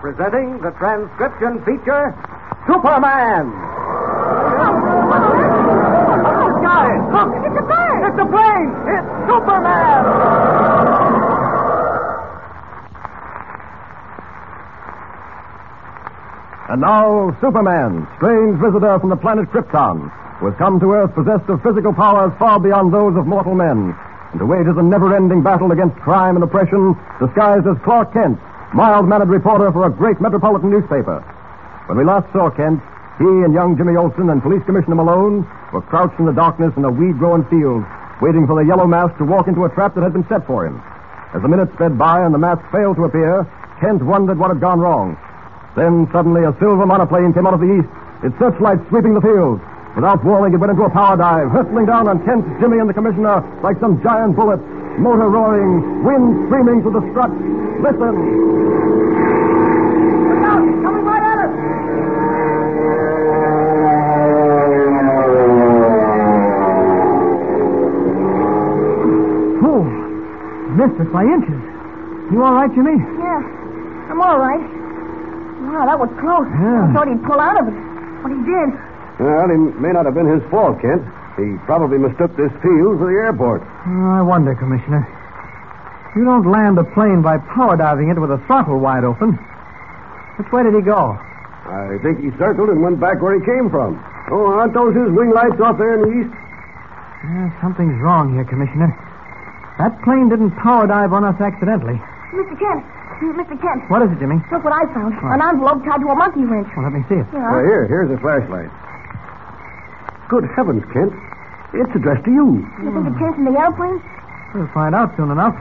Presenting the transcription feature, Superman! Guys, look! It's a plane! It's a plane! It's Superman! And now, Superman, strange visitor from the planet Krypton, who has come to Earth possessed of physical powers far beyond those of mortal men, and who wages a never-ending battle against crime and oppression, disguised as Clark Kent, mild-mannered reporter for a great metropolitan newspaper. When we last saw Kent, he and young Jimmy Olsen and Police Commissioner Malone were crouched in the darkness in a weed-grown field, waiting for the yellow mask to walk into a trap that had been set for him. As the minutes sped by and the mask failed to appear, Kent wondered what had gone wrong. Then suddenly a silver monoplane came out of the east, its searchlight sweeping the field. Without warning, it went into a power dive, hurtling down on Kent, Jimmy, and the commissioner like some giant bullet. Motor roaring, wind screaming through the struts. Listen. Look out! He's coming right at us! Oh, missed us by inches. You all right, Jimmy? Yeah, I'm all right. Wow, that was close. Yeah. I thought he'd pull out of it, but he did. Well, it may not have been his fault, Kent. He probably mistook this field for the airport. Oh, I wonder, Commissioner. You don't land a plane by power diving it with a throttle wide open. Which way did he go? I think he circled and went back where he came from. Oh, aren't those his wing lights off there in the east? Yeah, something's wrong here, Commissioner. That plane didn't power dive on us accidentally. Mr. Kent, Mr. Kent, What is it, Jimmy? look what I found. An envelope tied to a monkey wrench. Well, let me see it. Yeah. Uh, here, here's a flashlight. Good heavens, Kent. It's addressed to you. You think it came from the airplane? We'll find out soon enough.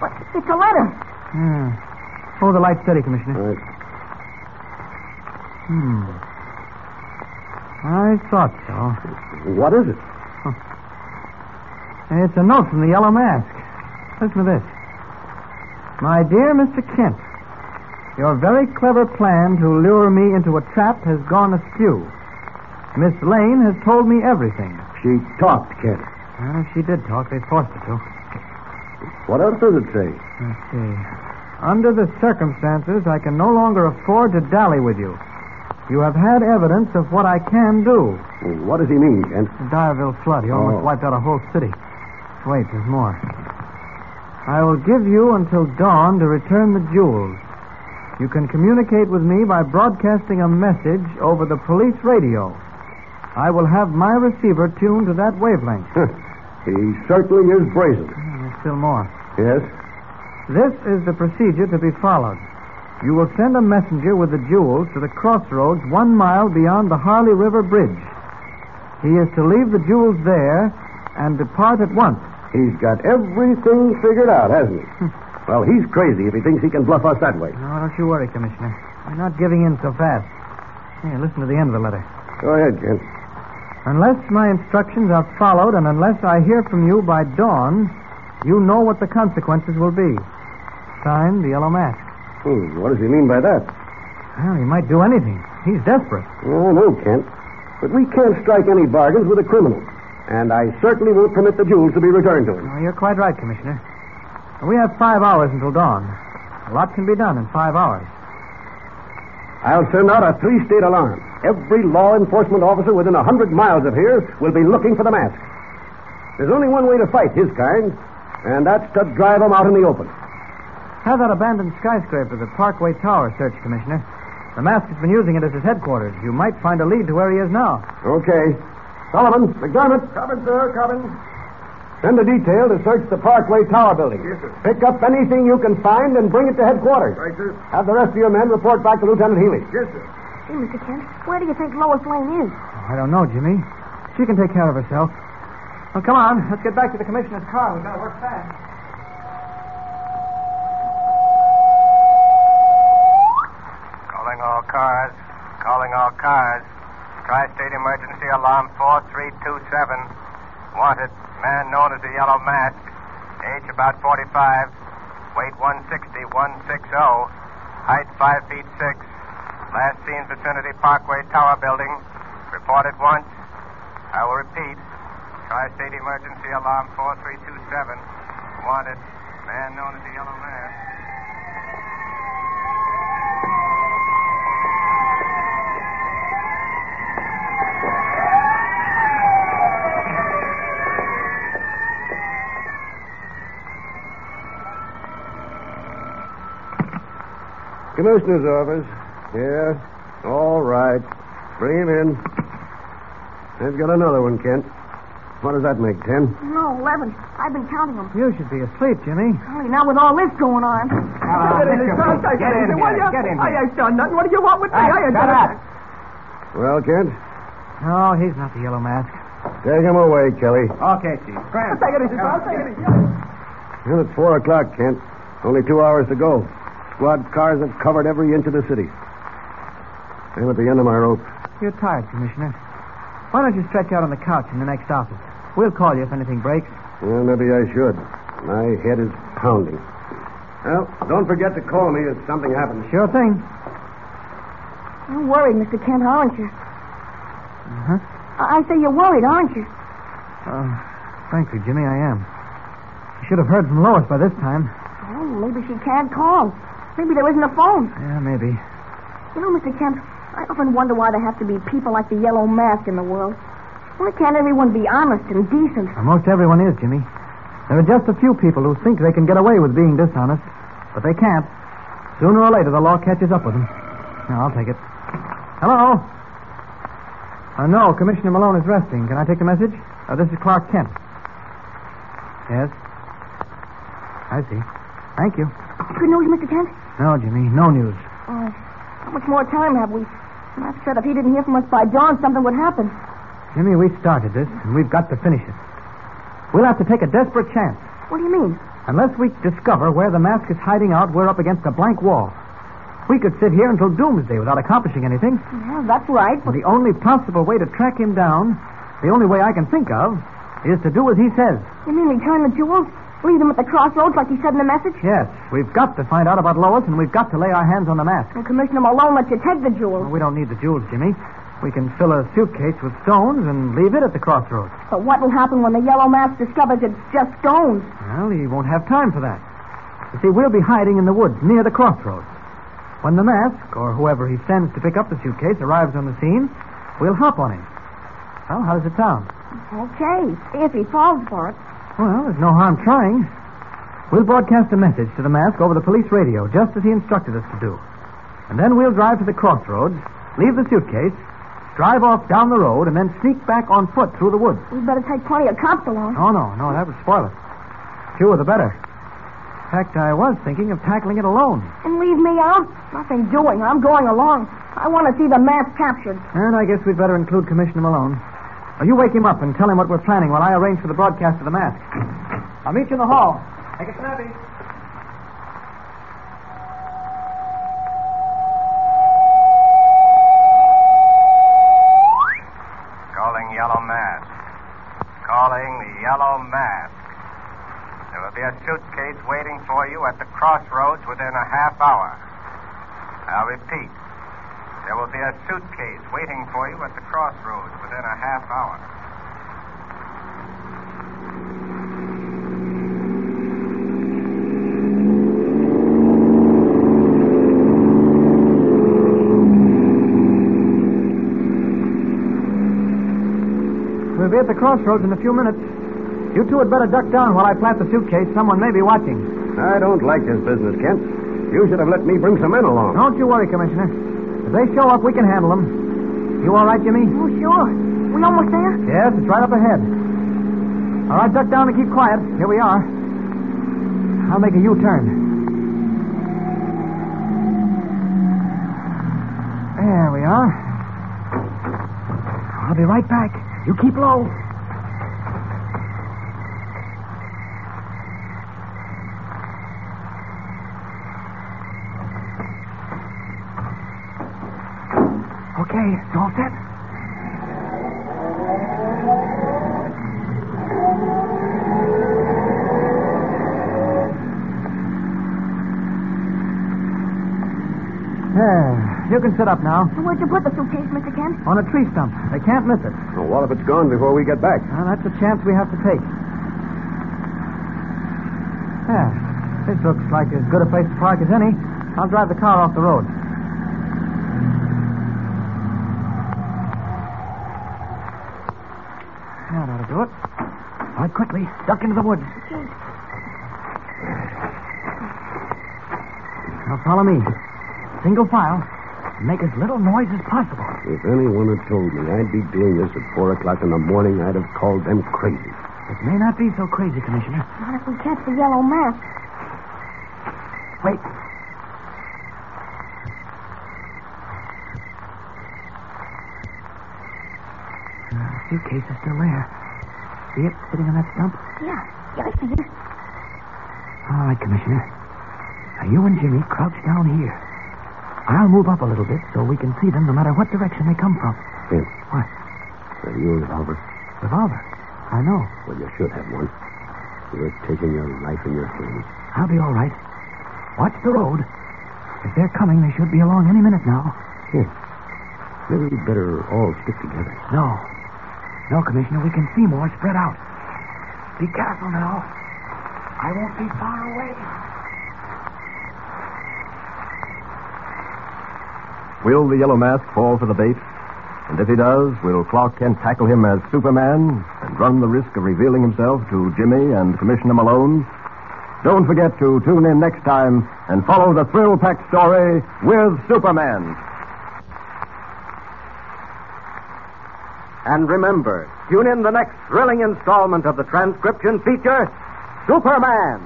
What? It's a letter. Yeah. Hold the light steady, Commissioner. All right. Hmm. I thought so. What is it? It's a note from the Yellow Mask. Listen to this. My dear Mr. Kent, your very clever plan to lure me into a trap has gone askew. Miss Lane has told me everything. She talked, Kent. Well, if she did talk, they forced her to. What else does it say? Let's see. Under the circumstances, I can no longer afford to dally with you. You have had evidence of what I can do. What does he mean, Kent? The Dyerville flood. He almost Oh. wiped out a whole city. Wait, there's more. I will give you until dawn to return the jewels. You can communicate with me by broadcasting a message over the police radio. I will have my receiver tuned to that wavelength. he certainly is brazen. There's still more. Yes? This is the procedure to be followed. You will send a messenger with the jewels to the crossroads one mile beyond the Harley River Bridge. He is to leave the jewels there and depart at once. He's got everything figured out, hasn't he? Hmm. well, he's crazy if he thinks he can bluff us that way. No, don't you worry, Commissioner. We're not giving in so fast. Here, listen to the end of the letter. Go ahead, Kent. Unless my instructions are followed and unless I hear from you by dawn, you know what the consequences will be. Signed, the Yellow Mask. Hmm, what does he mean by that? Well, he might do anything. He's desperate. Oh, no, Kent. But we can't strike any bargains with a criminal. And I certainly won't permit the jewels to be returned to him. Oh, you're quite right, Commissioner. We have five hours until dawn. A lot can be done in five hours. I'll send out a three-state alarm. Every law enforcement officer within a hundred miles of here will be looking for the mask. There's only one way to fight his kind, and that's to drive him out in the open. Have that abandoned skyscraper, the Parkway Tower, searched, Commissioner. The mask has been using it as his headquarters. You might find a lead to where he is now. Okay. Sullivan, McDermott. Coming, sir, coming. Send a detail to search the Parkway Tower building. Yes, sir. Pick up anything you can find and bring it to headquarters. Right, sir. Have the rest of your men report back to Lieutenant Healy. Yes, sir. Hey, Mr. Kent, where do you think Lois Lane is? Oh, I don't know, Jimmy. She can take care of herself. Well, come on. Let's get back to the commissioner's car. We've got to work fast. Calling all cars. Calling all cars. Tri-State Emergency Alarm 4327. Wanted. Man known as the Yellow Mask. Age about 45. Weight 160, 160. Height 5 feet 6. Last seen vicinity Parkway Tower Building. Reported once. I will repeat. Tri-State Emergency Alarm 4327. Wanted. Man known as the Yellow Man. Commissioner's office. Yeah. All right. Bring him in. I've got another one, Kent. What does that make, ten? No, 11. I've been counting them. You should be asleep, Jimmy. Golly, not with all this going on. Ah, Get in here. Get in here. Get in I here. ain't done nothing. What do you want with me? Hey, I ain't shut done up. nothing. Well, Kent, No, he's not the yellow mask. take him away, Kelly. Okay, Chief. Graham. Take it easy, pal. Take it easy. Well, it's four o'clock, Kent. Only two hours to go. Squad cars have covered every inch of the city. I'm at the end of my rope. You're tired, Commissioner. Why don't you stretch out on the couch in the next office? We'll call you if anything breaks. Well, maybe I should. My head is pounding. Well, don't forget to call me if something happens. Sure thing. You're worried, Mr. Kent, aren't you? Uh-huh. I I say you're worried, aren't you? Uh, frankly, Jimmy, I am. You should have heard from Lois by this time. Oh, maybe she can't call. Maybe there isn't a phone. Yeah, maybe. You know, Mr. Kent, I often wonder why there have to be people like the Yellow Mask in the world. Why can't everyone be honest and decent? Well, most everyone is, Jimmy. There are just a few people who think they can get away with being dishonest, but they can't. Sooner or later, the law catches up with them. Now, I'll take it. Hello? Uh, no, Commissioner Malone is resting. Can I take the message? Uh, this is Clark Kent. Yes? I see. Thank you. Good news, Mr. Kent? No, Jimmy, no news. Uh, how much more time have we? Matt said if he didn't hear from us by dawn, something would happen. Jimmy, we started this, and we've got to finish it. We'll have to take a desperate chance. What do you mean? Unless we discover where the mask is hiding out, we're up against a blank wall. We could sit here until doomsday without accomplishing anything. Yeah, that's right. But... the only possible way to track him down, the only way I can think of, is to do as he says. You mean return the jewels? Leave them at the crossroads like he said in the message? Yes, we've got to find out about Lois, and we've got to lay our hands on the mask. And Commissioner Malone let you take the jewels. Well, we don't need the jewels, Jimmy. We can fill a suitcase with stones and leave it at the crossroads. But what will happen when the Yellow Mask discovers it's just stones? Well, he won't have time for that. You see, we'll be hiding in the woods near the crossroads. When the mask, or whoever he sends to pick up the suitcase, arrives on the scene, we'll hop on him. Well, how does it sound? Okay, if he falls for it. Well, there's no harm trying. We'll broadcast a message to the mask over the police radio, just as he instructed us to do. And then we'll drive to the crossroads, leave the suitcase, drive off down the road, and then sneak back on foot through the woods. We'd better take plenty of cops along. Oh, no, no, that would spoil it. Fewer the better. In fact, I was thinking of tackling it alone. And leave me out? Nothing doing. I'm going along. I want to see the mask captured. And I guess we'd better include Commissioner Malone. Now, you wake him up and tell him what we're planning while I arrange for the broadcast of the mask. I'll meet you in the hall. Make it snappy. Calling Yellow Mask. Calling the Yellow Mask. There will be a suitcase waiting for you at the crossroads within a half hour. I'll repeat. There will be a suitcase waiting for you at the crossroads within a half hour. we'll be at the crossroads in a few minutes. You two had better duck down while I plant the suitcase. Someone may be watching. I don't like this business, Kent. You should have let me bring some men along. Don't you worry, Commissioner. If they show up, we can handle them. You all right, Jimmy? Oh, sure. We almost there? Yes, it's right up ahead. All right, duck down and keep quiet. Here we are. I'll make a U-turn. There we are. I'll be right back. You keep low. Okay, it's all set. There. You can sit up now. Where'd you put the suitcase, Mr. Kent? On a tree stump. They can't miss it. Well, what if it's gone before we get back? Well, that's a chance we have to take. Yeah. This looks like as good a place to park as any. I'll drive the car off the road. Now that'll do it. All right, quickly. Duck into the woods. Now follow me. Single file. Make as little noise as possible. If anyone had told me I'd be doing this at 4 o'clock in the morning, I'd have called them crazy. It may not be so crazy, Commissioner. What if we catch the yellow mask? Wait. Uh, suitcase is still there. See it sitting on that stump? Yeah. Yeah, I see it. All right, Commissioner. Now you and Jimmy crouch down here. I'll move up a little bit so we can see them no matter what direction they come from. Kent, What? have you a revolver? Revolver? I know. Well, you should have one. You're taking your life in your hands. I'll be all right. Watch the road. If they're coming, they should be along any minute now. Here. Maybe we'd better all stick together. No. No, Commissioner, we can see more spread out. Be careful now. I won't be far away. Will the yellow mask fall for the bait? And if he does, will Clark Kent tackle him as Superman and run the risk of revealing himself to Jimmy and Commissioner Malone? Don't forget to tune in next time and follow the thrill packed story with Superman. And remember, tune in the next thrilling installment of the transcription feature, Superman.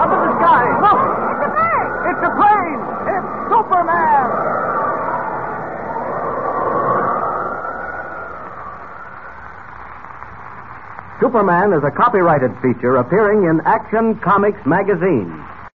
Up in the sky. Look! It's a plane! It's a plane! It's Superman! Superman is a copyrighted feature appearing in Action Comics magazine.